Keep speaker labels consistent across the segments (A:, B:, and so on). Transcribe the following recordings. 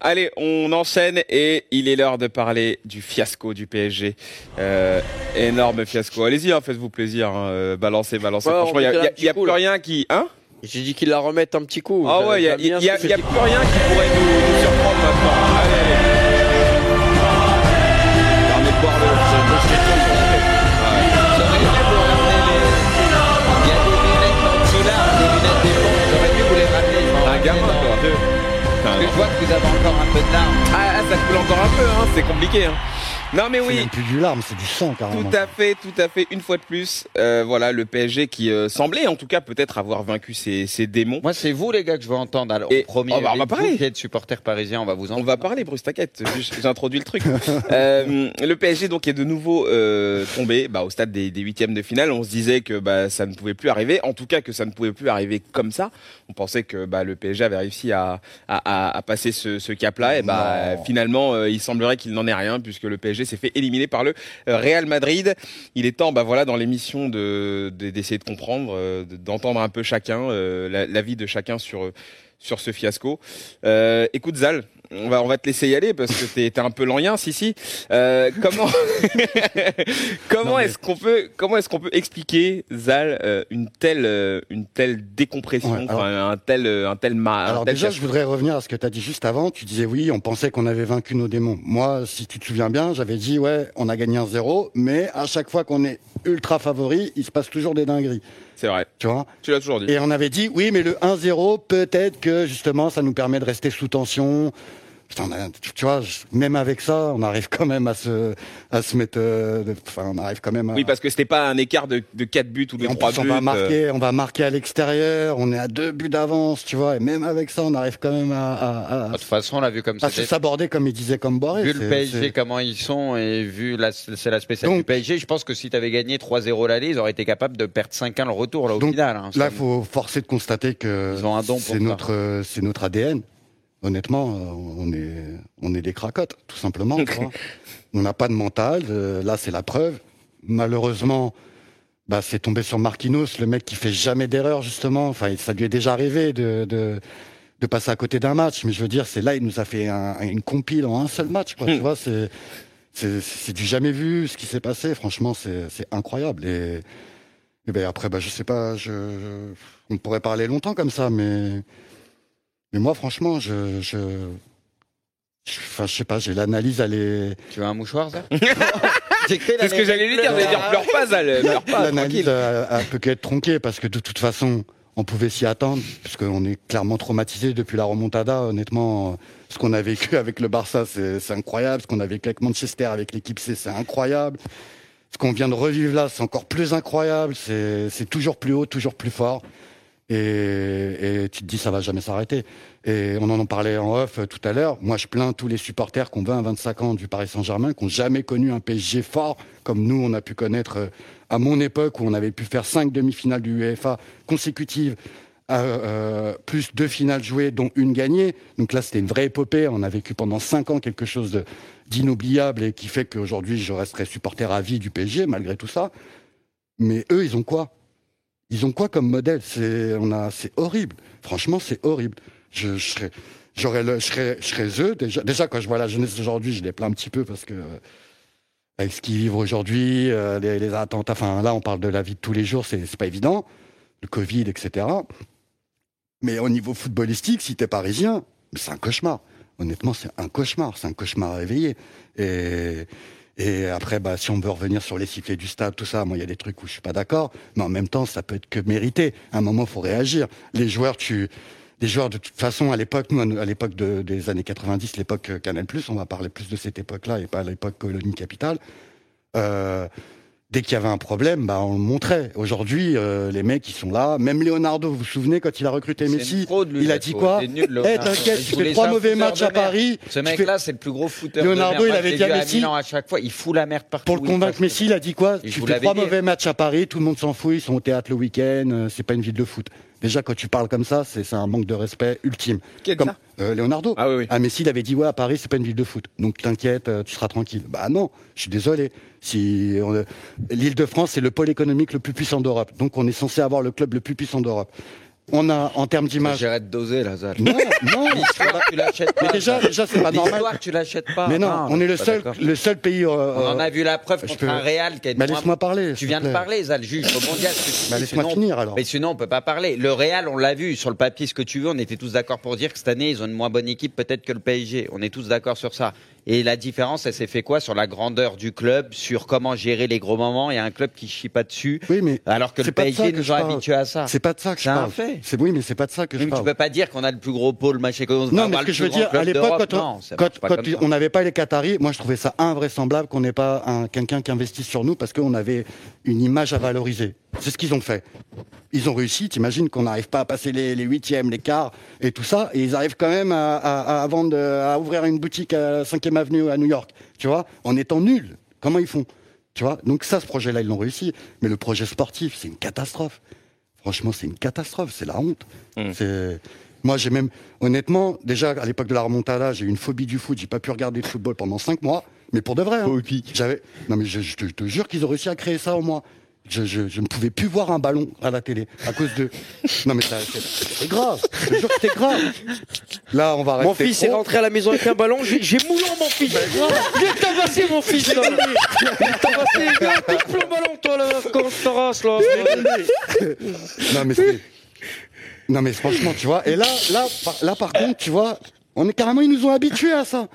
A: Allez, on enchaîne et il est l'heure de parler du fiasco du PSG. Euh, énorme fiasco. Allez-y, hein, faites-vous plaisir. Hein, euh, balancez, balancez.
B: Ouais,
A: Franchement, il n'y a, y a
B: coup,
A: plus
B: là.
A: rien qui... Hein?
B: J'ai dit qu'il la remette un petit coup.
A: Ah ouais, il n'y a, y a-
B: ce que
A: y a plus rien qui pourrait nous, nous surprendre maintenant.
C: Vous avez encore un peu de larmes.
A: Ah, ah, ça coule encore un peu, hein, c'est compliqué. Hein. Non mais
D: C'est
A: oui,
D: même plus du larme, c'est du sang carrément.
A: tout à fait, tout à fait. Une fois de plus, euh, voilà le PSG qui euh, semblait, en tout cas, peut-être avoir vaincu ses, ses démons.
C: Moi, c'est vous, les gars, que je veux entendre. Alors,
A: Et-
C: au premier,
A: oh, bah, on va
C: vous
A: parler.
C: qui êtes supporter parisien, on va vous
A: On
C: entendre.
A: va parler, Bruce, t'inquiète, j'ai- introduit le truc. Euh, le PSG donc est de nouveau euh, tombé bah, au stade des, des huitièmes de finale. On se disait que bah, ça ne pouvait plus arriver, en tout cas que ça ne pouvait plus arriver comme ça. On pensait que bah, le PSG avait réussi à, à, à- à passer ce, ce cap-là. Et bah,
D: Non.
A: finalement, euh, il semblerait qu'il n'en est rien puisque le PSG s'est fait éliminer par le euh, Real Madrid. Il est temps, bah voilà, dans l'émission de de- d'essayer de comprendre, euh, de- d'entendre un peu chacun euh, la- l'avis de chacun sur sur ce fiasco. Écoute Zal, on va on va te laisser y aller parce que t'es un peu lent si si. Euh, comment comment
D: mais-
A: est-ce qu'on peut comment est-ce qu'on peut expliquer Zal euh, une telle euh, une telle décompression,
D: Ouais, alors-
A: enfin, un tel un tel ma un
D: Alors
A: tel
D: déjà, je voudrais revenir à ce que tu as dit juste avant. Tu disais oui, on pensait qu'on avait vaincu nos démons. Moi, si tu te souviens bien, j'avais dit ouais, on a gagné un zéro, mais à chaque fois qu'on est ultra favori, il se passe toujours des dingueries.
A: C'est vrai.
D: Tu vois
A: Tu l'as toujours dit.
D: Et on avait dit oui, mais le 1-0, peut-être que justement, ça nous permet de rester sous tension. Putain, a- tu vois, même avec ça, on arrive quand même à se, à se mettre. euh, Enfin, on arrive quand même à.
A: Oui, parce que c'était pas un écart de, de 4 buts ou de
D: Et en
A: 3
D: plus,
A: buts.
D: on va
A: euh,
D: marquer, on va marquer à l'extérieur. On est à deux buts d'avance, tu vois. Et même avec ça, on arrive quand même à, à, à-
C: De toute façon, on l'a vu comme
D: à
C: ça.
D: se saborder comme il disait comme Boré.
C: Vu le PSG, comment ils sont, et vu la, c'est la spéciale
D: Donc-
C: du PSG, je pense que si tu avais gagné 3-0 l'aller, ils auraient été capables de perdre 5-1 le retour, là, au
D: Donc,
C: final. hein.
D: Là, faut forcer de constater que
C: Ils ont un don pour
D: c'est notre, euh, c'est notre ADN. Honnêtement, euh, on est, on est des cracottes, tout simplement. on n'a pas de mental. euh, là, c'est la preuve. Malheureusement, bah, c'est tombé sur Marquinhos, le mec qui fait jamais d'erreur, justement. Enfin, ça lui est déjà arrivé de, de, de passer à côté d'un match. Mais je veux dire, c'est là, il nous a fait un- une compile en un seul match, quoi. tu vois, c'est, c'est, du jamais vu, ce qui s'est passé. Franchement, c'est, c'est incroyable. Et, et ben après, bah, je sais pas, je, je- on pourrait parler longtemps comme ça, mais, mais moi, franchement, je, je, je- enfin, je sais pas, j'ai l'analyse, elle est,
C: Tu veux un mouchoir, ça
A: C'est ce que j'allais lui dire, j'allais dire pleure pas Zal, pleure pas,
D: l'analyse,
A: tranquille.
D: elle, elle peut qu'être tronquée parce que de toute façon, on pouvait s'y attendre, parce qu'on est clairement traumatisé depuis la remontada. Honnêtement, euh, ce qu'on a vécu avec le Barça, c'est c'est incroyable. Ce qu'on a vécu avec Manchester, avec l'équipe C, c'est incroyable. Ce qu'on vient de revivre là, c'est encore plus incroyable. C'est c'est toujours plus haut, toujours plus fort. Et, et tu te dis, ça va jamais s'arrêter. Et on en parlait en off euh, tout à l'heure. Moi, je plains tous les supporters qui ont 20 25 ans du Paris Saint-Germain, qui n'ont jamais connu un PSG fort comme nous, on a pu connaître euh, à mon époque où on avait pu faire cinq demi-finales du UEFA consécutives, euh, euh, plus deux finales jouées, dont une gagnée. Donc là, c'était une vraie épopée. On a vécu pendant cinq ans quelque chose d'inoubliable et qui fait qu'aujourd'hui, je resterai supporter à vie du PSG, malgré tout ça. Mais eux, ils ont quoi? Ils ont quoi comme modèle? C'est on a, c'est horrible. Franchement, c'est horrible. Je, serais, j'aurais le, je serais, je serais eux déjà. Quand je vois la jeunesse d'aujourd'hui, je les plains un petit peu parce que euh, avec ce qu'ils vivent aujourd'hui, euh, les, attentats. Enfin, là, on parle de la vie de tous les jours, c'est, c'est pas évident. Le Covid, etc. Mais au niveau footballistique, si t'es parisien, c'est un cauchemar. Honnêtement, c'est un cauchemar. C'est un cauchemar à réveiller. Et, et après, bah, si on veut revenir sur les sifflets du stade, tout ça, moi, il y a des trucs où je suis pas d'accord. Mais en même temps, ça peut être que mérité. À un moment, faut réagir. Les joueurs, tu, les joueurs, de toute façon, à l'époque, nous, à l'époque de- des années 90, l'époque euh, Canal+, on va parler plus de cette époque-là et pas l'époque colonie capitale. Euh, dès qu'il y avait un problème, bah, on le montrait. Aujourd'hui, euh, les mecs, ils sont là. Même Leonardo, vous vous souvenez, quand il a recruté Messi, il a dit quoi Eh, t'inquiète, tu fais trois mauvais matchs à Paris.
C: Ce mec-là, c'est le plus gros footeur.
D: Leonardo,
C: de
D: il avait dit à Messi-
C: Milan à chaque fois, il fout la merde partout.
D: Pour le convaincre. Messi, il a dit quoi Tu fais trois mauvais matchs à Paris, tout le monde s'en fout, ils sont au théâtre le week-end, euh, c'est pas une ville de foot. Déjà, quand tu parles comme ça, c'est un manque de respect ultime. Comme euh, Leonardo.
A: Ah oui, oui.
D: Ah, Messi, il avait dit ouais, à Paris, c'est pas une ville de foot. Donc t'inquiète, euh, tu seras tranquille. Bah non, je suis désolé. Si on- l'Île-de-France, c'est le pôle économique le plus puissant d'Europe. Donc on est censé avoir le club le plus puissant d'Europe. On a en termes d'image.
C: J'arrête de doser, là, Zal.
D: Non, non.
C: L'histoire, tu l'achètes pas.
D: Mais déjà, déjà, c'est pas normal.
C: L'histoire, tu l'achètes pas.
D: Mais non, on est le seul, le seul pays. euh,
C: On en a vu la preuve contre
D: peux-
C: un Real qui est moins-
D: laisse-moi parler.
C: Tu viens de parler, Zal, juge au mondial.
D: Bah, laisse-moi finir, alors.
C: Mais sinon, on peut pas parler. Le Real, on l'a vu sur le papier, ce que tu veux. On était tous d'accord pour dire que cette année, ils ont une moins bonne équipe peut-être que le PSG. On est tous d'accord sur ça. Et la différence, elle s'est fait quoi sur la grandeur du club, sur comment gérer les gros moments? Il y a un club qui chie pas dessus.
D: Oui, mais
C: Alors que
D: c'est
C: le PSG
D: que
C: nous a
D: parle.
C: habitués à ça.
D: c'est pas de ça que je
C: C'est un
D: parle.
C: fait.
D: C'est oui, mais c'est pas de ça que je
C: Même tu
D: parle.
C: peux pas dire qu'on a le plus gros pôle machin
D: Non, mais ce que je veux dire, à l'époque, quand, on- n'avait pas les Qataris, moi je trouvais ça invraisemblable qu'on n'ait pas un, quelqu'un qui investisse sur nous parce qu'on avait une image à valoriser. C'est ce qu'ils ont fait. Ils ont réussi, t'imagines qu'on n'arrive pas à passer les, les huitièmes, les quarts et tout ça, et ils arrivent quand même à, à- à vendre, à ouvrir une boutique à 5e Avenue à New York, tu vois, en étant nuls. Comment ils font Tu vois? Donc ça, ce projet-là, ils l'ont réussi. Mais le projet sportif, c'est une catastrophe. Franchement, c'est une catastrophe, c'est la honte.
A: Mm.
D: C'est moi, j'ai même, honnêtement, déjà à l'époque de la remontada, j'ai eu une phobie du foot. J'ai pas pu regarder le football pendant cinq mois, mais pour de vrai. hein. J'avais, non mais je, je te, je te jure qu'ils ont réussi à créer ça en moi. Je, je, je ne pouvais plus voir un ballon à la télé à cause de. Non mais c'est c'est grave. Je jure que c'était grave. Là, on va
B: Mon
D: rester
B: fils est rentré à la maison avec un ballon, j'ai j'ai moulant mon fils. Viens tabasser mon fils tabasser, viens, touche le ballon toi là, te race là.
D: Non mais c'est- non mais franchement, tu vois. Et là, là, par, là par contre, tu vois, on est carrément, ils nous ont habitués à ça.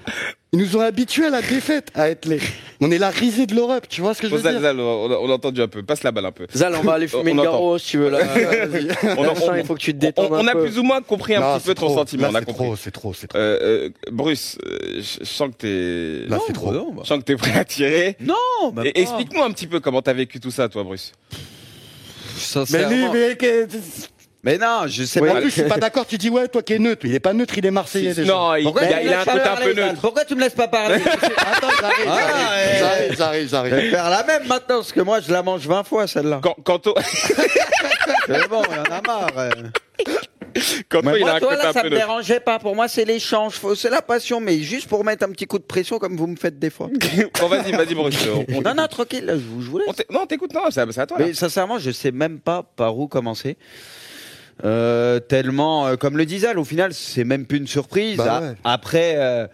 D: Ils nous ont habitués à la défaite, à être les. On est la risée de l'Europe, tu vois ce que je veux
A: Zal,
D: dire
A: Zal, on a, on a entendu un peu. Passe la balle un peu.
B: Zal, on va aller fumer
A: entend.
B: garo si tu veux là.
A: On,
B: il faut que tu te
A: on-
B: détendes
A: on
B: un
A: a
B: peu.
A: plus ou moins compris un
D: Non,
A: petit peu
D: c'est
A: ton
D: trop.
A: sentiment.
D: Là,
A: on a
D: c'est
A: compris.
D: trop, c'est trop, c'est trop.
A: Euh, euh, Bruce, euh, je sens que t'es.
D: Là, c'est trop.
A: Je sens que t'es prêt à tirer.
C: Non, bah.
A: Explique-nous un petit peu comment t'as vécu tout ça, toi, Bruce.
D: Mais lui, mais,
C: Mais non, je sais
D: en
C: pas.
D: plus, je suis pas d'accord. Tu dis ouais, toi qui es neutre. Il est pas neutre, il est marseillais déjà.
A: Non, il,
C: Pourquoi
A: il
C: tu
A: a,
C: me
A: il a un
C: laisses pas
A: côté un
C: parler,
A: peu neutre.
C: Pourquoi tu me laisses pas parler
D: Attends, j'arrive,
C: Ah, ouais.
D: j'arrive, j'arrive,
C: Je vais
D: j'arrive.
C: faire la même maintenant, parce que moi je la mange 20 fois celle-là.
A: Quand, quand, on-
C: Mais bon, il y en a marre. euh.
A: quand toi, il a
C: moi,
A: un
C: toi,
A: côté
C: là,
A: un
C: ça
A: peu
C: me
A: neutre.
C: dérangeait pas. Pour moi, c'est l'échange. Faut- C'est la passion, mais juste pour mettre un petit coup de pression comme vous me faites des fois.
A: Bon, vas-y, vas-y, Bruce. On, on
C: Non, non, tranquille, là, je vous, je vous laisse.
A: on t'é- non, t'écoutes, non, c'est à- c'est à toi. là.
C: Mais sincèrement, je sais même pas par où commencer. Euh, tellement, euh, comme le disait, au final, c'est même plus une surprise.
D: Bah
C: A-
D: ouais.
C: Après, euh,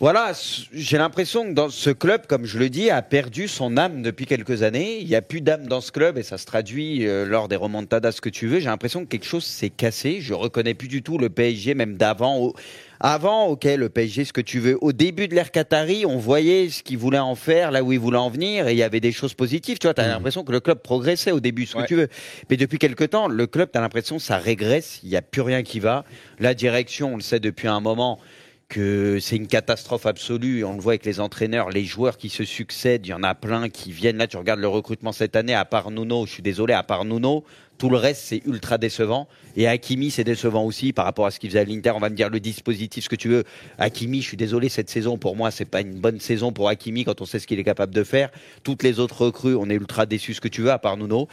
C: voilà, s- j'ai l'impression que dans ce club, comme je le dis, a perdu son âme depuis quelques années. Il n'y a plus d'âme dans ce club et ça se traduit euh, lors des remontadas, ce que tu veux. J'ai l'impression que quelque chose s'est cassé. Je reconnais plus du tout le PSG, même d'avant. Au- Avant, ok, le PSG, ce que tu veux. Au début de l'ère Qatari, on voyait ce qu'il voulait en faire, là où il voulait en venir, et il y avait des choses positives. Tu vois, t'as l'impression que le club progressait au début, ce
A: Ouais.
C: que tu veux. Mais depuis quelque temps, le club, t'as l'impression que ça régresse. Il n'y a plus rien qui va. La direction, on le sait depuis un moment que c'est une catastrophe absolue. On le voit avec les entraîneurs, les joueurs qui se succèdent. Il y en a plein qui viennent. Là, tu regardes le recrutement cette année, à part Nuno, je suis désolé, à part Nuno, tout le reste, c'est ultra décevant. Et Hakimi, c'est décevant aussi par rapport à ce qu'il faisait à l'Inter. On va me dire le dispositif, ce que tu veux. Hakimi, je suis désolé, cette saison, pour moi, c'est pas une bonne saison pour Hakimi quand on sait ce qu'il est capable de faire. Toutes les autres recrues, on est ultra déçus, ce que tu veux, à part Nuno.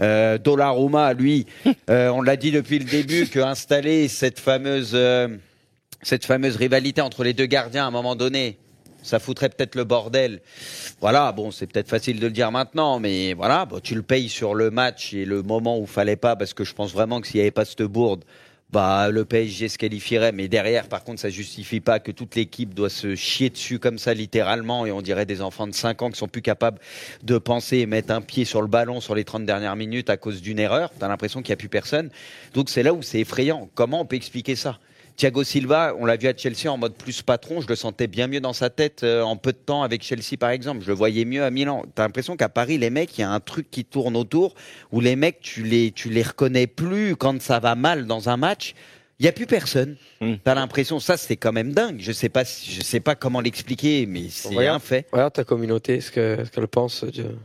C: Euh, Donnarumma, lui, euh, on l'a dit depuis le début, que installer cette fameuse, euh, cette fameuse rivalité entre les deux gardiens à un moment donné, ça foutrait peut-être le bordel. Voilà, bon, c'est peut-être facile de le dire maintenant, mais voilà, bon, tu le payes sur le match et le moment où fallait pas, parce que je pense vraiment que s'il n'y avait pas cette bourde, bah, le PSG se qualifierait, mais derrière, par contre, ça justifie pas que toute l'équipe doit se chier dessus comme ça, littéralement, et on dirait des enfants de 5 ans qui sont plus capables de penser et mettre un pied sur le ballon sur les 30 dernières minutes à cause d'une erreur. T'as l'impression qu'il n'y a plus personne. Donc c'est là où c'est effrayant. Comment on peut expliquer ça? Thiago Silva, on l'a vu à Chelsea en mode plus patron, je le sentais bien mieux dans sa tête euh, en peu de temps avec Chelsea par exemple, je le voyais mieux à Milan. T'as l'impression qu'à Paris, les mecs, il y a un truc qui tourne autour où les mecs, tu les, tu les reconnais plus quand ça va mal dans un match. Il y a plus personne.
A: Mm.
C: T'as l'impression, ça c'est quand même dingue. Je sais pas, je sais pas comment l'expliquer, mais c'est un fait.
B: Regarde ta communauté, ce que- ce qu'elle pense. de-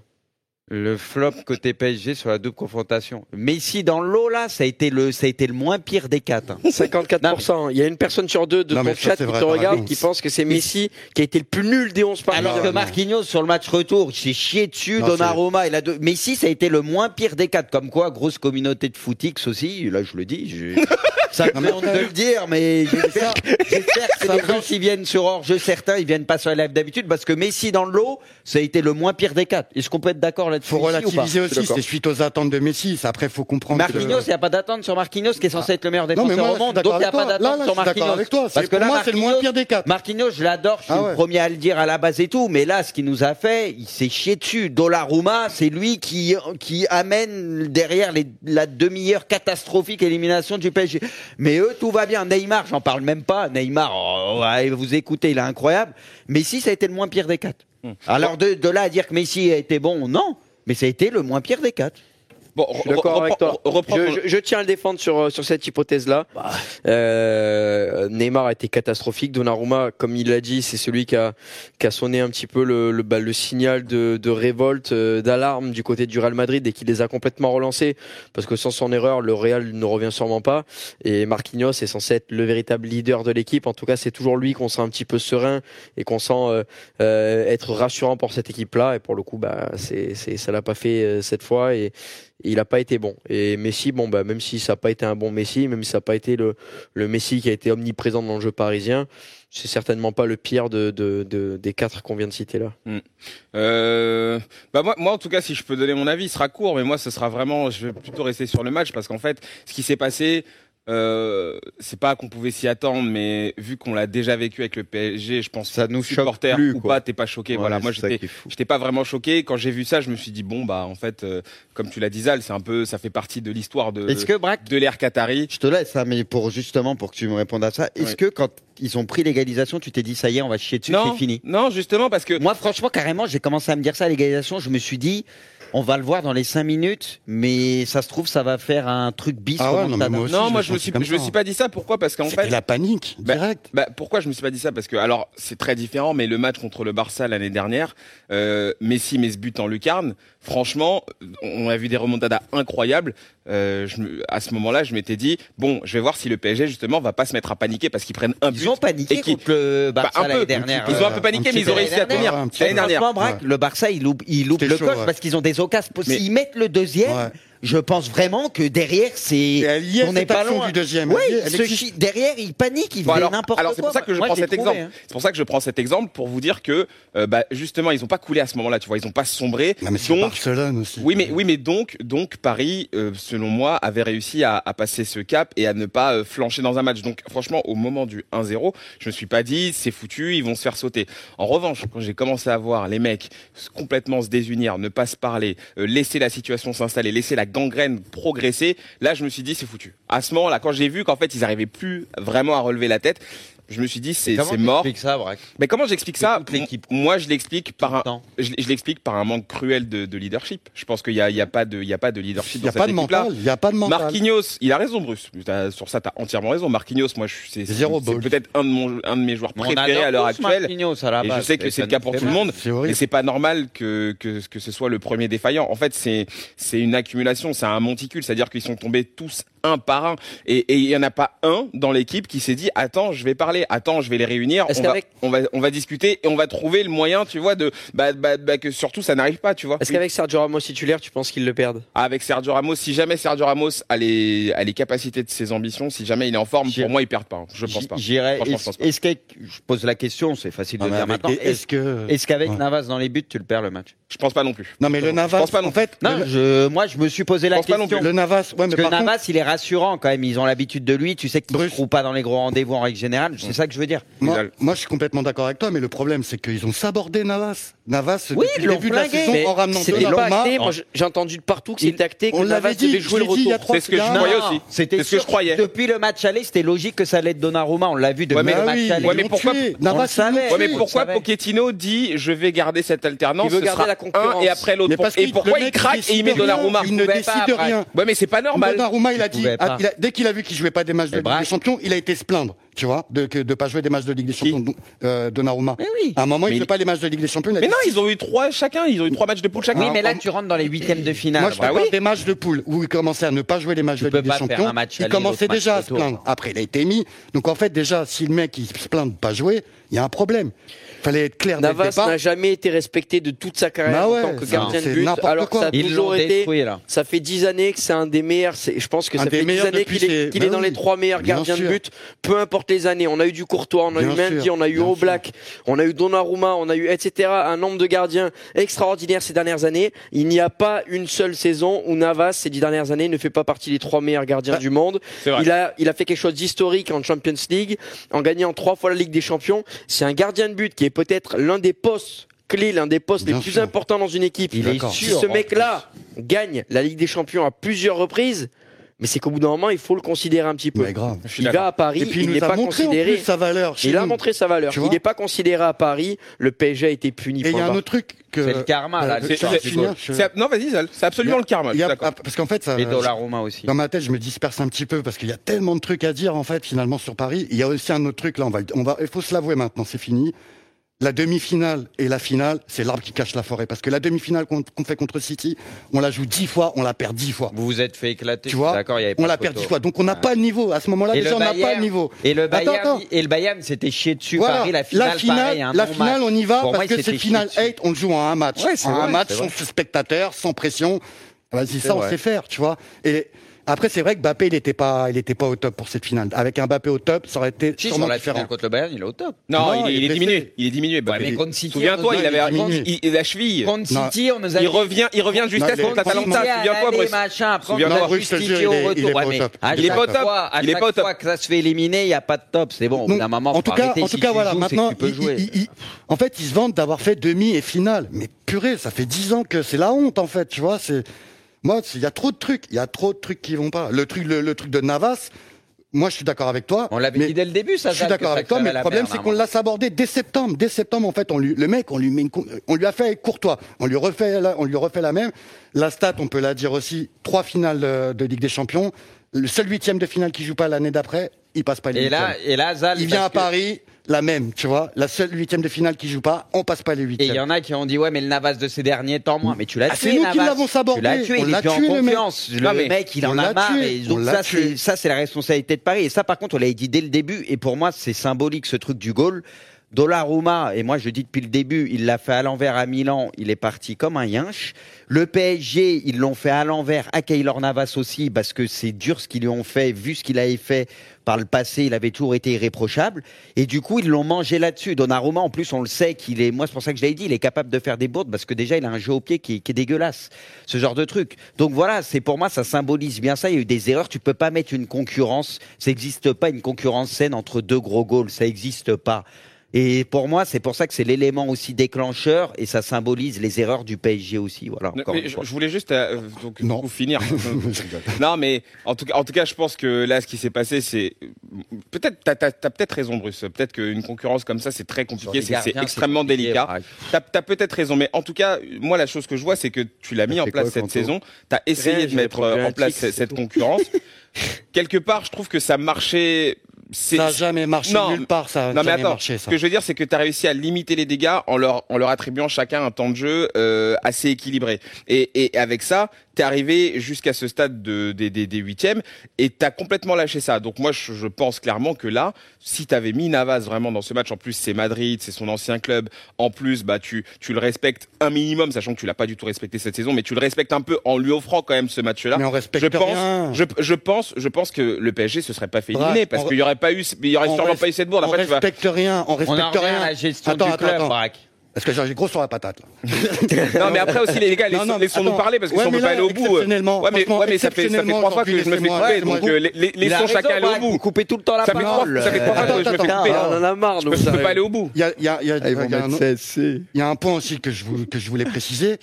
C: Le flop côté PSG sur la double confrontation. Messi dans l'eau là, ça a été le, ça a été le moins pire des quatre. hein.
B: 54%. Il y a une personne sur deux de
D: Non,
B: ton
D: mais
B: chat qui
D: vrai,
B: te regarde qui pense que c'est Messi qui a été le plus nul des 11 parties.
C: Alors que Marquinhos sur le match retour, il s'est chié dessus,
D: Non,
C: Donnarumma et la deux. Mais ici, ça a été le moins pire des quatre. Comme quoi, grosse communauté de footix aussi. Là, je le dis. je- Ça me honte de le dire, mais j'espère j'espère que c'est les gens qui viennent sur hors-jeu, certains, ils viennent pas sur la live d'habitude parce que Messi dans le lot, ça a été le moins pire des quatre. Est-ce qu'on peut être d'accord là Messi
D: faut
C: ou pas
D: relativiser aussi. C'est suite aux attentes de Messi. Ça, Après, faut comprendre. que-
C: Marquinhos, il n'y a pas d'attente sur Marquinhos qui est censé être le meilleur défenseur
D: moi,
C: au
D: je suis
C: monde,
D: d'accord
C: donc il n'y a
D: avec
C: pas
D: toi. Là,
C: d'attente
D: là,
C: sur
D: je suis d'accord
C: Marquinhos.
D: avec toi. C'est-
C: Parce que
D: pour
C: là,
D: moi, c'est le moins
C: Marquinhos-
D: pire des quatre.
C: Marquinhos, je l'adore, je suis
D: Ah
C: le premier à le dire à la base et tout, mais là, ce qu'il nous a fait, il s'est chié dessus. Donnarumma, c'est lui qui, qui amène derrière les, la demi-heure catastrophique élimination du PSG. Mais eux, tout va bien. Neymar, j'en parle même pas. Neymar, oh, ouais, vous écoutez, il est incroyable. Messi, ça a été le moins pire des quatre.
A: Hmm.
C: Alors de, de là à dire que Messi a été bon, non. Mais ça a été le moins pire des quatre.
A: Bon,
E: Je suis d'accord avec toi. Je, je- je tiens à le défendre sur, euh, sur cette hypothèse-là.
C: Bah.
E: Euh, Neymar a été catastrophique. Donnarumma, comme il l'a dit, c'est celui qui a, qui a sonné un petit peu le, le, bah, le signal de, de révolte, euh, d'alarme du côté du Real Madrid et qui les a complètement relancés. Parce que sans son erreur, le Real ne revient sûrement pas. Et Marquinhos est censé être le véritable leader de l'équipe. En tout cas, c'est toujours lui qu'on sent un petit peu serein et qu'on sent euh, euh, être rassurant pour cette équipe-là. Et pour le coup, bah, c'est, c'est, ça l'a pas fait euh, cette fois. Et il n'a pas été bon. Et Messi, bon, bah, même si ça n'a pas été un bon Messi, même si ça n'a pas été le, le Messi qui a été omniprésent dans le jeu parisien, c'est certainement pas le pire de, de, de- des quatre qu'on vient de citer là.
A: Euh, bah moi, moi, en tout cas, si je peux donner mon avis, il sera court, mais moi, ce sera vraiment, je vais plutôt rester sur le match parce qu'en fait, ce qui s'est passé, euh, c'est pas qu'on pouvait s'y attendre, mais vu qu'on l'a déjà vécu avec le PSG, je pense
C: Ça nous choque
A: supporter
C: plus,
A: ou
C: quoi.
A: pas, t'es pas choqué.
C: Ouais,
A: voilà, moi, j'étais, j'étais pas vraiment choqué. Quand j'ai vu ça, je me suis dit bon, bah, en fait, euh, comme tu l'as dit, Zal, c'est un peu, ça fait partie de l'histoire de,
C: Est-ce que Braque,
A: de l'ère Qatari.
C: je te laisse, hein, mais pour justement pour que tu me répondes à ça, est-ce
A: Ouais.
C: que quand ils ont pris l'égalisation, tu t'es dit ça y est, on va chier dessus,
A: Non,
C: c'est fini?
A: non, justement parce que
C: Moi, franchement, carrément, j'ai commencé à me dire ça l'égalisation. Je me suis dit, on va le voir dans les 5 minutes, mais ça se trouve, ça va faire un truc bis.
D: Ah ouais, non, mais moi aussi,
A: non,
D: je
A: moi, je me suis, je me suis pas dit ça. Pourquoi? Parce qu'en
D: C'était
A: fait,
D: la panique,
A: Bah,
D: direct.
A: Bah, pourquoi je me suis pas dit ça? Parce que alors c'est très différent, mais le match contre le Barça l'année dernière, euh, Messi met ce but en lucarne. Franchement, on a vu des remontadas incroyables. Euh, je à ce moment-là, je m'étais dit bon, je vais voir si le PSG justement va pas se mettre à paniquer parce qu'ils prennent un but.
C: Ils ont paniqué
A: et
C: contre le
A: Bah,
C: Barça
A: peu.
C: l'année dernière.
A: Ils ont un peu
D: Euh,
A: paniqué,
D: un
A: mais ils ont réussi à tenir
D: dernière, un petit
A: l'année
D: peu.
A: dernière.
C: Franchement, Braque,
D: Ouais.
C: le Barça, il loupe, il loupe le coche
D: ouais.
C: parce qu'ils ont des occasions. S'ils mettent le deuxième,
D: Ouais.
C: Je pense vraiment que derrière, c'est.
D: Et elle y est,
C: on n'est
D: cette
C: pas
D: action
C: loin.
D: du deuxième.
C: Oui,
D: Elle y est, elle
C: ce
D: existe.
C: chi- derrière, il panique, il
A: Bon,
C: fait
A: alors,
C: n'importe quoi.
A: alors c'est pour ça que je
C: Moi,
A: prends cet
C: trouvé,
A: exemple.
C: hein.
A: C'est pour ça que je prends cet exemple pour vous dire que euh, bah, justement ils ont pas coulé à ce moment-là. Tu vois, ils ont pas sombré.
D: Non, mais c'est
A: Donc
D: Barcelone aussi.
A: Oui, mais oui, mais donc, donc Paris, euh, selon moi, avait réussi à, à passer ce cap et à ne pas euh, flancher dans un match. Donc, franchement, au moment du 1-0, je me suis pas dit c'est foutu, ils vont se faire sauter. En revanche, quand j'ai commencé à voir les mecs complètement se désunir, ne pas se parler, euh, laisser la situation s'installer, laisser la gangrène progresser, là, je me suis dit c'est foutu. À ce moment-là, quand j'ai vu qu'en fait ils arrivaient plus vraiment à relever la tête. Je me suis dit c'est mort.
C: ça, Braque
A: Mais comment j'explique ça
C: l'équipe.
A: Moi, je l'explique par un,
C: Temps.
A: je, je l'explique par un manque cruel de, de leadership. Je pense qu'il y a, il y a pas de, il y a pas de leadership
D: Il n'y a
A: dans
D: pas
A: cette
D: de
A: équipe-là.
D: mental. Il n'y a pas de mental.
A: Marquinhos, il a raison, Bruce. Sur ça, t'as entièrement raison. Marquinhos, moi, je, c'est, peut-être un de mon, un de mes joueurs préférés à l'heure actuelle.
C: Marquinhos à la
A: Et je sais que c'est le cas pour tout le monde. Mais c'est pas normal que, que, que ce soit le premier défaillant. En fait, c'est, c'est une accumulation, c'est un monticule. C'est-à-dire qu'ils sont tombés tous un par un. Et, et il y en a pas un dans l'équipe qui s'est dit, attends, je vais parler, attends, je vais les réunir. On va, on va, on va discuter et on va trouver le moyen, tu vois, de, bah, bah, bah, que surtout ça n'arrive pas, tu vois.
E: Est-ce
A: Oui.
E: qu'avec Sergio Ramos titulaire, tu penses qu'ils le perdent?
A: Avec Sergio Ramos, si jamais Sergio Ramos a les, a les capacités de ses ambitions, si jamais il est en forme,
C: J'irai-
A: pour moi, il perd pas. hein. Je pense pas. Je
C: Est-ce
A: pense pas.
C: est-ce qu'avec- je pose la question, c'est facile de
D: Non,
C: le
D: mais
C: dire maintenant. Est-ce
D: que.
C: est-ce qu'avec
D: Ouais.
C: Navas dans les buts, tu le perds le match?
A: Je pense pas non plus.
D: Non, mais le
A: Je
D: Navas,
A: pense pas non
D: en fait.
C: Non, je, moi, je me suis posé la question.
D: Le Navas, ouais, mais
C: Parce que
D: par
C: Navas, il est rassurant quand même. Ils ont l'habitude de lui. Tu sais qu'il ne se
D: Bruce.
C: trouve pas dans les gros rendez-vous en règle générale. C'est ça que je veux dire.
D: Moi, moi, je suis complètement d'accord avec toi, mais le problème, c'est qu'ils ont sabordé Navas. Navas,
C: Oui,
D: depuis
C: ils
D: le
C: l'ont
D: début de la saison,
E: Mais
D: en ramenant
E: C'était pas
D: Donnarumma.
E: acté. Moi, j'ai entendu de partout que c'était acté que
D: on
E: Navas
D: l'avait dit,
E: devait
D: je
E: jouer le
D: l'ai dit il y a
E: retour.
D: trois
A: C'est ce que je croyais aussi.
C: C'était
A: C'est ce que je croyais.
C: Depuis le match aller, c'était logique que ça allait être Donnarumma. On l'a vu depuis
A: mais-
C: le
D: Ah
C: match aller.
A: Mais pourquoi- pourquoi. Pochettino dit je vais garder cette alternance
E: Il veut garder la concurrence.
A: et après l'autre Et pourquoi il craque et il met Donnarumma
D: Il ne décide rien.
A: Ouais, mais c'est pas normal.
D: Donnarumma, il a dit,
C: pouvait
D: ah,
C: pas.
D: il a- dès qu'il a vu qu'il jouait pas des matchs de
C: Et
D: Ligue
C: Braque.
D: des Champions, il a été se plaindre, tu vois, de de pas jouer des matchs de Ligue des Champions. donc, euh, Donnarumma.
C: Mais oui.
D: À un moment, il fait
A: il-
D: pas les matchs de Ligue des Champions.
A: Mais non, ils ont eu trois chacun, ils ont eu trois matchs de poule chacun.
C: Oui, mais là, tu rentres dans les huitièmes de finale.
D: Moi, je
A: Bah oui.
D: des matchs de poule où il commençait à ne pas jouer les matchs
C: Tu
D: de Ligue des Champions. il commençait déjà à se plaindre. Après, il a été mis. Donc, en fait, déjà, si le mec il se plaint de pas jouer, il y a un problème. Fallait être clair dès le
E: Navas
D: départ.
E: n'a jamais été respecté de toute sa carrière
D: Bah ouais,
E: en tant que
D: ça,
E: gardien de
D: c'est
E: but,
D: n'importe
E: alors que
D: quoi.
E: ça a
C: Ils l'ont
E: toujours été.
C: détruit, là.
E: Ça fait dix années que c'est un des meilleurs. c'est- Je pense que
D: Un
E: ça
D: des
E: fait dix
D: meilleurs
E: années
D: depuis
E: qu'il est,
D: ses-
E: qu'il
D: bah
E: est dans
D: oui,
E: les trois meilleurs
D: bien
E: gardiens de
D: sûr.
E: but. Peu importe les années. On a eu du Courtois, on a
D: Bien
E: eu Mendy,
D: sûr,
E: on a eu
D: bien
E: Oblak, on a eu Donnarumma, on a eu etc. Un nombre de gardiens extraordinaire ces dernières années. Il n'y a pas une seule saison où Navas ces dix dernières années ne fait pas partie des trois meilleurs gardiens
D: Bah,
E: du monde.
A: C'est vrai.
E: Il a, il a fait quelque chose d'historique en Champions League, en gagnant trois fois la Ligue des Champions. C'est un gardien de but qui est peut-être l'un des postes clés, l'un des postes
D: Bien
E: les plus importants dans une équipe.
C: Il est.
E: Si
C: sûr.
E: ce mec-là gagne la Ligue des Champions à plusieurs reprises, mais c'est qu'au bout d'un moment, il faut le considérer un petit peu.
D: Ouais, grave.
A: Je suis
E: Il va à Paris,
D: Et puis
E: il
D: il
E: n'est pas considéré.
D: sa valeur.
E: Il a montré sa valeur.
D: Tu
E: Il n'est pas considéré à Paris. Le PSG a été puni.
D: Et il y a un autre truc que.
C: C'est le karma, là,
D: Euh,
A: Non, vas-y, Zal. C'est absolument le karma.
D: il
A: je
D: y
A: suis
D: a-
A: d'accord.
D: parce qu'en fait, ça,
C: Et Donnarumma aussi.
D: Dans ma tête, je me disperse un petit peu parce qu'il y a tellement de trucs à dire en fait finalement sur Paris. Il y a aussi un autre truc là. On va, on va, il faut se l'avouer maintenant, c'est fini. La demi-finale et la finale, c'est l'arbre qui cache la forêt. Parce que la demi-finale qu'on fait contre City, on la joue dix fois, on la perd dix fois.
C: Vous vous êtes fait éclater.
D: Tu vois,
C: D'accord, il y avait pas
D: On la perd dix fois. Donc on n'a pas de niveau. À ce moment-là, déjà,
C: le
D: on n'a pas de niveau.
C: Et le Bayern,
D: Attends, attends.
C: et le Bayern s'était chié dessus.
D: Voilà.
C: Paris, la finale, pareil, un
D: la
C: bon
D: finale,
C: match.
D: on y va
C: Pour
D: parce
C: moi,
D: que c'est finale
C: chié dessus.
D: 8, on le joue en un match.
C: Ouais, c'est
D: en un match, sans
C: vrai.
D: spectateurs, sans pression. Vas-y, ça, on
C: vrai.
D: sait faire, tu vois. Et après, c'est vrai que Mbappé, il était pas, il était pas au top pour cette finale. Avec un Mbappé au top, ça aurait été
C: Si, sur
D: sûrement
C: la
D: différent.
C: contre le Bayern, il est au top.
A: Non,
D: Non,
A: il, est-
D: il
A: il est
D: est
A: diminué. Il est diminué. Mbappé.
C: Ouais, mais contre City,
A: Souviens-toi, il avait il- il- il- la cheville.
C: Contre. City, on nous a
A: Il revient, il revient
D: il est-
A: contre
C: à
A: Souviens-toi, Bruce.
C: machin, après on
A: Souviens-toi.
D: Bruce, il est- il
C: retour.
D: est pas au top.
C: à
A: Il est pas au top.
C: À
A: Il est
C: chaque
A: pas au top.
C: fois que ça se fait éliminer, il n'y a pas de top. C'est bon, au bout
D: Donc,
C: d'un moment,
D: en tout cas, en tout cas, voilà. Maintenant, en fait, ils se vantent d'avoir fait demi et finale. Mais purée, ça fait dix ans que c'est la honte, en fait. Tu vois, c'est moi, il y a trop de trucs. Il y a trop de trucs qui vont pas. Le truc, le, le truc de Navas. Moi, je suis d'accord avec toi.
C: On l'avait dit dès le début, ça.
D: Je suis d'accord avec toi, mais le problème, c'est qu'on l'a sabordé dès septembre. Dès septembre, en fait, on lui, le mec, on lui met une on lui a fait Courtois. On lui refait, la, on lui refait la même. La stat, on peut la dire aussi. Trois finales euh, de Ligue des Champions. Le seul huitième de finale qui joue pas l'année d'après, il passe pas les
C: Et là,
D: huitièmes.
C: et là, Zal,
D: Il vient à
C: que-
D: Paris, la même, tu vois. La seule huitième de finale qui joue pas, on passe pas les
C: Et il
D: huitièmes.
C: y en a qui ont dit ouais mais le Navas de ces derniers temps moins mais tu l'as
D: Ah,
C: tué
D: c'est nous qui l'avons sabordé.
C: tu l'as tué
D: On
C: il
D: l'a
C: est en
D: tué, le mec.
C: confiance le
A: Non, mais
C: mec il en a
D: l'a
C: marre et donc
D: l'a
C: ça c'est ça c'est la responsabilité de Paris et ça par contre on l'avait dit dès le début et pour moi c'est symbolique ce truc du goal Donnarumma, et moi je dis depuis le début, il l'a fait à l'envers à Milan, il est parti comme un yinche. Le PSG, ils l'ont fait à l'envers à Keylor Navas aussi, parce que c'est dur ce qu'ils lui ont fait, vu ce qu'il avait fait par le passé, il avait toujours été irréprochable. Et du coup, ils l'ont mangé là-dessus. Donnarumma, en plus, on le sait qu'il est, moi c'est pour ça que je l'ai dit, il est capable de faire des bourdes, parce que déjà il a un jeu au pied qui, est dégueulasse. Ce genre de truc. Donc voilà, c'est pour moi, ça symbolise bien ça. Il y a eu des erreurs, tu peux pas mettre une concurrence, ça n'existe pas une concurrence saine entre deux gros goals, ça n'existe pas. Et pour moi, c'est pour ça que c'est l'élément aussi déclencheur et ça symbolise les erreurs du PSG aussi. Voilà. Encore
A: mais
C: une
A: je,
C: fois.
A: je voulais juste euh, donc,
D: Non.
A: coup, finir. Non, mais en tout cas, en tout cas, je pense que là, ce qui s'est passé, c'est peut-être, t'as, t'as, t'as peut-être raison, Bruce. Peut-être qu'une concurrence comme ça, c'est très compliqué, c'est, extrêmement délicat.
C: ouais.
A: T'as, t'as peut-être raison, mais en tout cas, moi, la chose que je vois, c'est que tu l'as mis en place
D: quoi,
A: cette saison? T'as essayé
E: Rien,
A: de mettre euh, en place cette,
E: c'est
A: cette
E: tout.
A: concurrence. Quelque part, je trouve que ça marchait.
D: Ça n'a jamais marché
A: Non,
D: nulle part, ça.
A: non mais attends,
D: marché,
A: ce
D: ça.
A: que je veux dire c'est que tu as réussi à limiter les dégâts en leur en leur attribuant chacun un temps de jeu euh, assez équilibré. Et, et avec ça, t'es arrivé jusqu'à ce stade de, des, des, des huitièmes et t'as complètement lâché ça. Donc moi je, je pense clairement que là, si t'avais mis Navas vraiment dans ce match, en plus c'est Madrid, c'est son ancien club, en plus bah tu tu le respectes un minimum, sachant que tu l'as pas du tout respecté cette saison, mais tu le respectes un peu en lui offrant quand même ce match-là.
D: Mais on respecte
A: Je pense,
D: rien.
A: je, je pense, je pense que le PSG se serait pas fait
D: Bref,
A: éliminer parce
D: on-
A: qu'il y aurait pas eu, il y aurait
D: on
A: sûrement pas eu cette bourde.
D: on
A: Après tu vas,
D: respecte rien, on
C: On
D: respecte rien.
C: à la gestion
D: Attends,
C: du
D: attends,
C: club,
D: attends. Parce que j'ai gros sur la patate, là.
A: Non, mais après aussi, les gars,
D: Non, non,
A: laissons-nous parler parce que
D: Ouais,
A: si on peut pas aller au bout. euh,
D: exceptionnellement,
A: Ouais, mais,
D: franchement,
A: ouais, mais ça fait, ça fait trois fois que je me fais couper, donc euh, laissons chacun aller au bout.
C: Vous coupez tout le temps la
A: Ça fait trois-
C: parole.
A: ça fait trois fois que je me fais couper.
E: Ah, on en a marre.
A: Je
E: ça
A: peux pas aller au bout.
D: Il y a, un point aussi que je, vou- que je voulais préciser.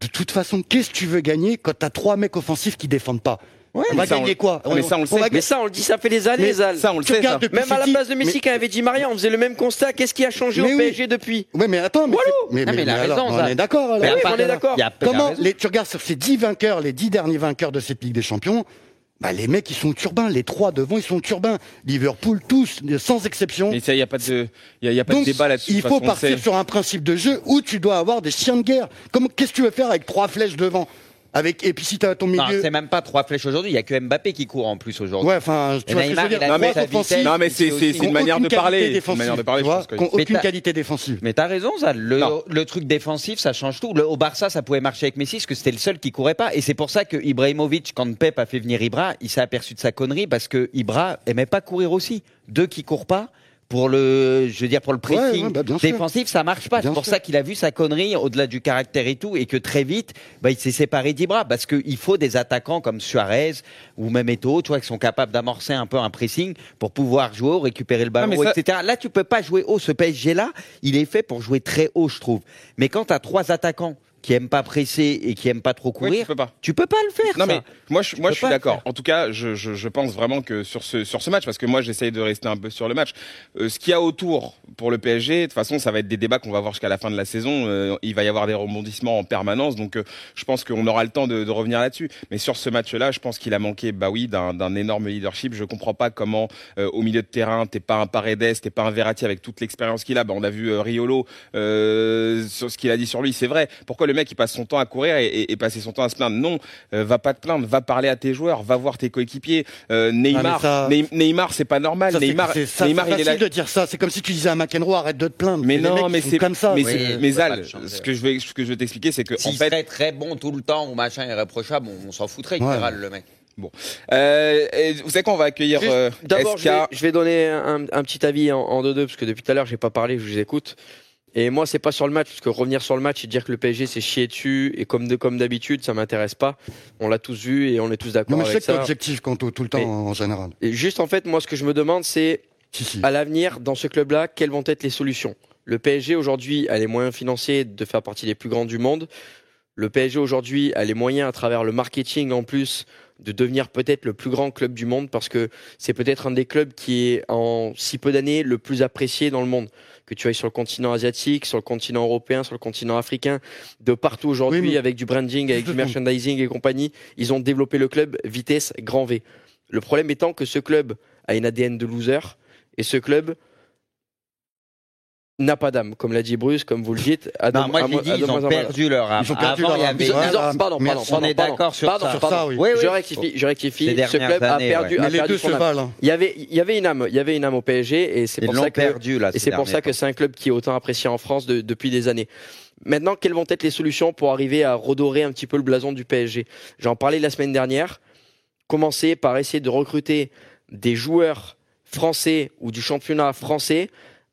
D: De toute façon, qu'est-ce que tu veux gagner quand t'as trois mecs offensifs qui défendent pas?
A: Ouais,
D: On
A: mais
D: va
A: ça, on-
D: gagner quoi
A: mais ça, on le sait.
D: va
E: Mais ça, on le dit, ça fait des années,
D: Mais
E: Zal.
A: Ça, on le
D: Tu
A: sait, ça.
E: Même à la place de Messi,
D: mais-
E: quand il avait dit Maria, on faisait le même constat. Qu'est-ce qui a changé
D: Mais
E: au
D: oui.
E: PSG depuis
D: Ouais, mais attends, mais, mais,
C: mais il a
D: alors,
C: raison,
D: on est d'accord.
E: oui, on est d'accord.
D: Comment les, tu regardes sur ces 10 vainqueurs, les 10 derniers vainqueurs de cette Ligue des Champions, bah, les mecs ils sont turbins, les trois devant ils sont turbins. Liverpool tous, sans exception.
A: Mais ça, il y a pas de, il y a, y a pas de débat là-dessus.
D: il faut
A: on
D: partir sur un principe de jeu où tu dois avoir des chiens de guerre. Qu'est-ce que tu veux faire avec trois flèches devant Avec et puis si t'as ton
C: Non,
D: milieu.
C: c'est même pas trois flèches aujourd'hui. Il y a que Mbappé qui court en plus aujourd'hui.
D: Ouais, enfin, tu
C: Et
D: vois ce que je
C: Neymar,
D: veux dire.
A: Non, mais-. Non, c'est- c'est- une manière de parler.
D: qualité
A: Une manière de parler,
D: tu
A: je
D: vois,
A: pense que-
D: aucune qualité défensive.
C: Mais t'as raison, ça. Le, truc défensif, ça change tout. Le- au Barça, ça pouvait marcher avec Messi, parce que c'était le seul qui courait pas. Et c'est pour ça que Ibrahimovic, quand Pep a fait venir Ibra, il s'est aperçu de sa connerie parce que Ibra aimait pas courir aussi. Deux qui courent pas. Pour le, je veux dire, pour le pressing
D: ouais, bah,
C: défensif, ça marche pas. C'est pour
D: sûr.
C: ça qu'il a vu sa connerie au-delà du caractère et tout, et que très vite, bah, il s'est séparé d'Ibra parce qu'il faut des attaquants comme Suarez ou même Eto'o, tu vois, qui sont capables d'amorcer un peu un pressing pour pouvoir jouer haut, récupérer le ballon,
A: ça-
C: etc. Là, tu peux pas jouer haut. Ce PSG-là, il est fait pour jouer très haut, je trouve. Mais quand tu as trois attaquants qui aiment pas presser et qui aiment pas trop courir,
A: tu peux pas.
C: tu peux pas le faire.
A: Non
C: ça.
A: mais moi je, moi
C: peux
A: je suis d'accord. En tout cas, je, je, je pense vraiment que sur ce sur ce match, parce que moi j'essaye de rester un peu sur le match. euh, ce qu'il y a autour pour le PSG, de toute façon, ça va être des débats qu'on va voir jusqu'à la fin de la saison. Euh, il va y avoir des rebondissements en permanence, donc euh, je pense qu'on aura le temps de, de revenir là-dessus. Mais sur ce match-là, je pense qu'il a manqué, bah oui, d'un énorme leadership. Je comprends pas comment au milieu de terrain, t'es pas un Paredes, t'es pas un Verratti avec toute l'expérience qu'il a. Bah, on a vu Riolo sur ce qu'il a dit sur lui, c'est vrai. Pourquoi le mec il passe son temps à courir et, et, et passer son temps à se plaindre Non, euh, va pas te plaindre, va parler à tes joueurs, va voir tes coéquipiers. Euh, Neymar,
D: ça-
A: Ney- Neymar, c'est pas normal.
D: Ça, c'est-
A: Neymar,
D: c'est ça,
A: Neymar,
D: c'est
A: il est
D: facile
A: là.
D: de dire ça. C'est comme si tu disais à McEnroe arrête de te plaindre.
A: Mais non, mais c'est
D: comme ça.
A: Mais,
C: Oui,
A: mais
C: le
A: ce que je vais, ce que je vais t'expliquer, c'est que
C: S'il
A: en fait,
C: serait très bon tout le temps ou machin irréprochable, on, on s'en foutrait
D: Ouais.
C: râle le mec.
A: euh, et vous savez qu'on va accueillir euh,
E: D'abord, je
A: SK.
E: vais, je vais donner un, un petit avis en, en 2-2, parce que depuis tout à l'heure, j'ai pas parlé, je vous écoute. Et moi, c'est pas sur le match, parce que revenir sur le match et dire que le PSG s'est chié dessus, et comme de, comme d'habitude, ça m'intéresse pas. On l'a tous vu et on est tous
D: Non,
E: d'accord
D: mais que t'es
E: ça.
D: objectif quand tout, tout le temps
E: Mais-
D: en général.
E: Et juste, en fait, moi, ce que je me demande, c'est
D: Si, si.
E: à l'avenir, dans ce club-là, quelles vont être les solutions? Le PSG aujourd'hui a les moyens financiers de faire partie des plus grands du monde. Le PSG aujourd'hui a les moyens, à travers le marketing en plus, de devenir peut-être le plus grand club du monde parce que c'est peut-être un des clubs qui est en si peu d'années le plus apprécié dans le monde. Que tu ailles sur le continent asiatique, sur le continent européen, sur le continent africain, de partout aujourd'hui
D: Oui,
E: avec du branding, avec du merchandising et compagnie, ils ont développé le club vitesse grand V. Le problème étant que ce club a une ADN de loser et ce club n'a pas d'âme, comme l'a dit Bruce, comme vous le dites. à
C: Non, moi je
E: de
C: ils ont perdu leur âme.
D: Ils ont perdu
C: Avant,
D: leur âme.
E: Ils ont- pardon, pardon, pardon,
C: On est d'accord sur
E: Pardon,
C: ça.
E: Pardon.
D: ça, oui.
C: Oui, oui.
E: Je rectifie, je rectifie. Ce club a
C: années,
E: perdu,
D: Mais
E: a perdu son âme.
D: hein.
E: Il y avait, il y avait une âme, il y avait une âme au PSG et c'est pour ça que
C: perdu là.
E: et c'est pour ça que c'est un club qui est autant apprécié en France de- depuis des années. Maintenant, quelles vont être les solutions pour arriver à redorer un petit peu le blason du PSG J'en parlais la semaine dernière. Commencer par essayer de recruter des joueurs français ou du championnat français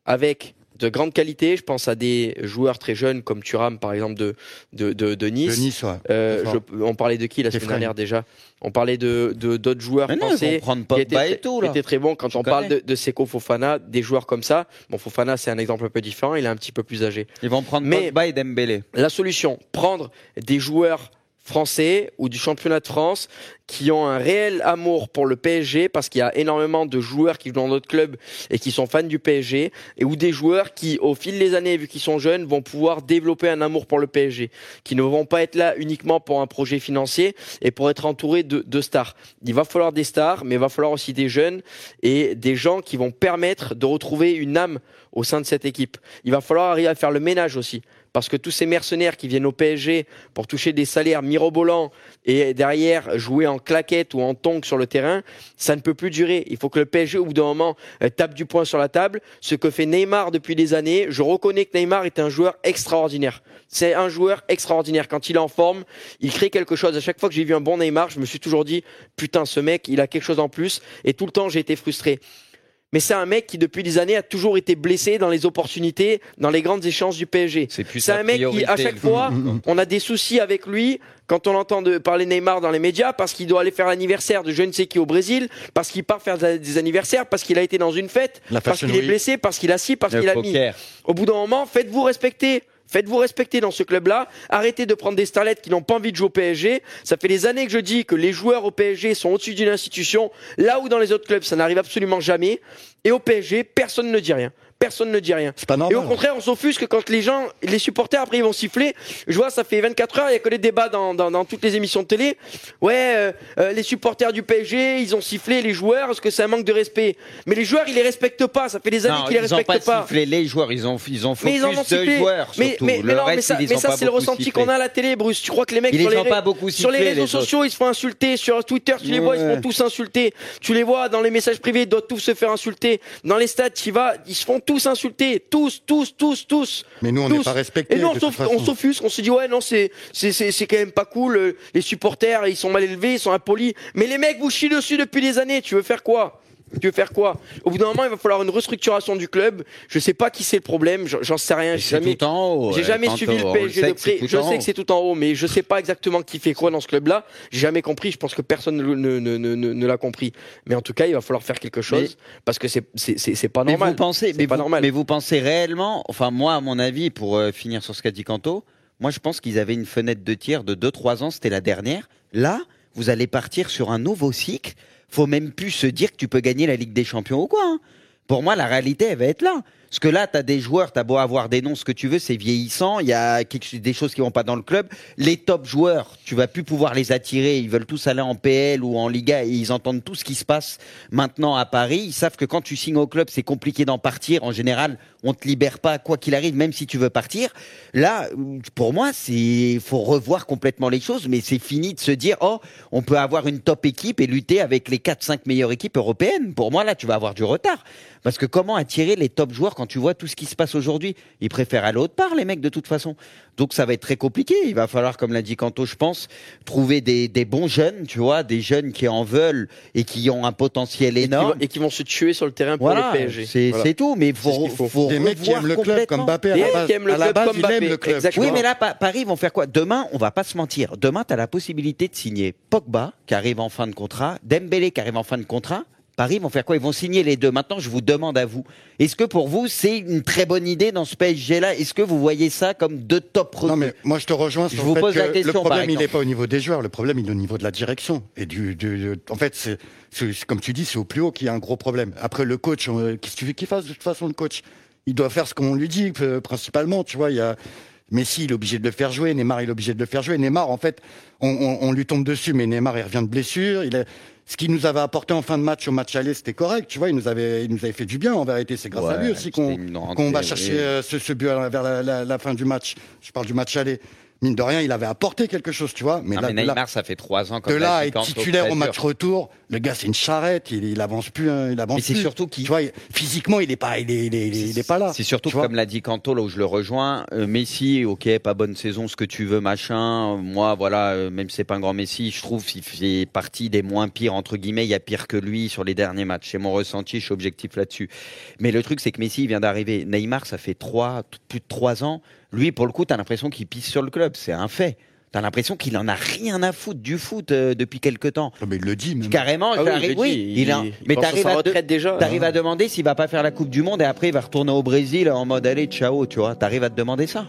E: avec de grande qualité. Je pense à des joueurs très jeunes comme Thuram, par exemple, de, de, de, de Nice.
D: De Nice, ouais.
E: Euh, je- on parlait de qui la semaine dernière déjà? On parlait de de- d'autres joueurs
C: non,
E: français qui étaient,
C: et tout
E: qui
C: là.
E: étaient très bons. Quand on parle de, de Seko Fofana, des joueurs comme ça, bon Fofana c'est un exemple un peu différent, il est un petit peu plus âgé.
C: Ils vont prendre
E: Mais-
C: Pogba et Dembélé.
E: La solution, prendre des joueurs français ou du championnat de France qui ont un réel amour pour le PSG parce qu'il y a énormément de joueurs qui jouent dans d'autres clubs et qui sont fans du PSG et ou des joueurs qui au fil des années vu qu'ils sont jeunes vont pouvoir développer un amour pour le PSG qui ne vont pas être là uniquement pour un projet financier et pour être entourés de, de stars. Il va falloir des stars mais il va falloir aussi des jeunes et des gens qui vont permettre de retrouver une âme au sein de cette équipe. Il va falloir arriver à faire le ménage aussi parce que tous ces mercenaires qui viennent au PSG pour toucher des salaires mirobolants et derrière jouer en claquette ou en tongue sur le terrain, ça ne peut plus durer. Il faut que le PSG au bout d'un moment euh, tape du poing sur la table. Ce que fait Neymar depuis des années, je reconnais que Neymar est un joueur extraordinaire. C'est un joueur extraordinaire. Quand il est en forme, il crée quelque chose. À chaque fois que j'ai vu un bon Neymar, je me suis toujours dit, putain, ce mec, il a quelque chose en plus. Et tout le temps, j'ai été frustré. Mais c'est un mec qui, depuis des années, a toujours été blessé dans les opportunités, dans les grandes échéances du PSG.
C: C'est plus
E: C'est
C: sa
E: un mec qui, à chaque fois, on a des soucis avec lui quand on entend de parler Neymar dans les médias parce qu'il doit aller faire l'anniversaire de je ne sais qui au Brésil, parce qu'il part faire des anniversaires, parce qu'il a été dans une fête, parce qu'il est blessé, parce qu'il a ci, parce qu'il a mis. Au bout d'un moment, faites-vous respecter. Faites-vous respecter dans ce club-là. Arrêtez de prendre des starlettes qui n'ont pas envie de jouer au PSG. Ça fait des années que je dis que les joueurs au PSG sont au-dessus d'une institution, là où dans les autres clubs, ça n'arrive absolument jamais. Et au PSG, personne ne dit rien. Personne ne dit rien.
D: C'est pas
E: Et
D: normal.
E: au contraire, on s'offusque quand les gens, les supporters, après ils vont siffler. Je vois, ça fait 24 heures, il y a que les débats dans, dans, dans toutes les émissions de télé. Ouais, euh, euh, les supporters du PSG, ils ont sifflé les joueurs, est-ce que c'est un manque de respect Mais les joueurs, ils les respectent pas. Ça fait des années qu'ils les
C: ils ont
E: respectent
C: pas
E: pas.
C: sifflé les joueurs, ils ont, ils ont
E: Mais ils en ont sifflé.
C: joueurs
E: Mais,
C: surtout.
E: mais, mais
C: le
E: non, mais ça, mais ça
C: pas
E: c'est le ressenti
C: sifflé.
E: qu'on a à la télé, Bruce. Tu crois que les mecs
C: Ils
E: sur
C: les pas beaucoup
E: sur les réseaux
C: les
E: sociaux, ils se font insulter. Sur Twitter, tu les vois, ils se font tous insulter. Tu les vois dans les messages privés, ils doivent tous se faire insulter. Dans les stades, tu y vas, ils se font tous insulter. Tous, tous, tous, tous.
D: Mais nous, on n'est pas respectés.
E: Et nous, on s'offusque, on se dit, ouais, non, c'est, c'est, c'est, c'est quand même pas cool. euh, Les supporters, ils sont mal élevés, ils sont impolis. Mais les mecs vous chient dessus depuis des années. Tu veux faire quoi? Tu veux faire quoi? Au bout d'un moment, il va falloir une restructuration du club. Je sais pas qui c'est le problème, j'en sais rien. J'ai
C: C'est
E: jamais,
C: tout en haut.
E: j'ai jamais suivi le PSG de près. Je sais que c'est tout en haut, mais je sais pas exactement qui fait quoi dans ce club-là. J'ai jamais compris. Je pense que personne ne, ne, ne, ne, ne l'a compris. Mais en tout cas, il va falloir faire quelque chose parce que c'est c'est pas
C: Mais
E: normal.
C: vous pensez, mais
E: pas
C: vous,
E: normal.
C: mais vous pensez réellement, enfin moi à mon avis, pour euh, finir sur ce qu'a dit Kanto, moi je pense qu'ils avaient une fenêtre de tir de 2-3 ans, c'était la dernière. Là, vous allez partir sur un nouveau cycle. Faut même plus se dire que tu peux gagner la Ligue des Champions ou quoi. hein. Pour moi, la réalité, elle va être là. Parce que là, tu as des joueurs, tu as beau avoir des noms, ce que tu veux, c'est vieillissant. Il y a des choses qui vont pas dans le club. Les top joueurs, tu vas plus pouvoir les attirer. Ils veulent tous aller en PL ou en Liga et ils entendent tout ce qui se passe maintenant à Paris. Ils savent que quand tu signes au club, c'est compliqué d'en partir. En général, on te libère pas, quoi qu'il arrive, même si tu veux partir. Là, pour moi, c'est faut revoir complètement les choses, mais c'est fini de se dire oh, on peut avoir une top équipe et lutter avec les 4-5 meilleures équipes européennes. Pour moi, là, tu vas avoir du retard. Parce que comment attirer les top joueurs quand tu vois tout ce qui se passe aujourd'hui? Ils préfèrent aller autre part, les mecs, de toute façon. Donc ça va être très compliqué. Il va falloir, comme l'a dit Kanto, je pense, trouver des, des bons jeunes, tu vois, des jeunes qui en veulent et qui ont un potentiel
E: Et qui,
C: énorme.
E: vont, et qui vont se tuer sur le terrain pour
C: Voilà,
E: le PSG.
C: c'est
E: Voilà.
C: tout. Mais faut,
E: faut.
C: faut
D: Des mecs qui aiment le club comme Mbappé. À
E: Des
D: la
E: mecs
D: base,
E: qui aiment le
D: à la
E: club
D: base,
E: comme
D: il aime
E: Mbappé.
D: le club.
E: Exactement.
C: Oui, mais là, Pa- Paris vont faire quoi? Demain, on va pas se mentir. Demain, tu as la possibilité de signer Pogba, qui arrive en fin de contrat, Dembélé, qui arrive en fin de contrat. Paris vont faire quoi? Ils vont signer les deux. Maintenant, je vous demande à vous. Est-ce que pour vous, c'est une très bonne idée dans ce PSG-là Est-ce que vous voyez ça comme deux top recrues
D: Non, mais moi, je te rejoins
C: Je
D: sur
C: vous
D: le fait
C: pose
D: que
C: la question,
D: le problème, il n'est pas au niveau des joueurs. Le problème, il est au niveau de la direction. Et du, du- du- en fait, c'est comme tu dis, c'est au plus haut qu'il y a un gros problème. Après, le coach, euh, qu'est-ce que tu veux qu'il fasse de toute façon, le coach? Il doit faire ce qu'on lui dit, euh, principalement. Tu vois, il y a. Messi, il est obligé de le faire jouer. Neymar, il est obligé de le faire jouer. Neymar, en fait, on, on- on lui tombe dessus, mais Neymar, il revient de blessure. Il a- ce qu'il nous avait apporté en fin de match au match aller, c'était correct. Tu vois, il nous avait, il nous avait fait du bien. En vérité, c'est grâce à lui aussi qu'on, va chercher euh, ce, ce but vers la, la- la fin du match. Je parle du match aller. Mine de rien, il avait apporté quelque chose, tu vois. Mais
C: Non,
D: là,
C: mais
D: de là-
C: Neymar, ça fait trois ans.
D: de
C: Comme l'a
D: là, être titulaire au match retour, le gars, c'est une charrette. Il, il avance plus, hein, il avance
C: Mais c'est surtout qu'il
D: Tu vois, physiquement, il est pas, il est, il est, il est- il est pas là.
C: C'est surtout comme l'a dit Kanto, là où je le rejoins. euh, Messi, ok, pas bonne saison, ce que tu veux, machin. Moi, voilà, euh, même si c'est pas un grand Messi, je trouve qu'il fait partie des moins pires entre guillemets. Il y a pire que lui sur les derniers matchs. C'est mon ressenti, je suis objectif là-dessus. Mais le truc, c'est que Messi il vient d'arriver. Neymar, ça fait trois, plus de trois ans. Lui, pour le coup, t'as l'impression qu'il pisse sur le club. C'est un fait. T'as l'impression qu'il en a rien à foutre du foot euh, depuis quelque temps.
D: Non, mais il le dit, même.
C: Carrément,
E: Ah oui, le
C: oui, il a-
E: il
C: mais t'arrives à, de-
E: retraite déjà.
C: t'arrives à demander s'il va pas faire la Coupe du Monde et après il va retourner au Brésil en mode allez ciao, tu vois. T'arrives à te demander ça.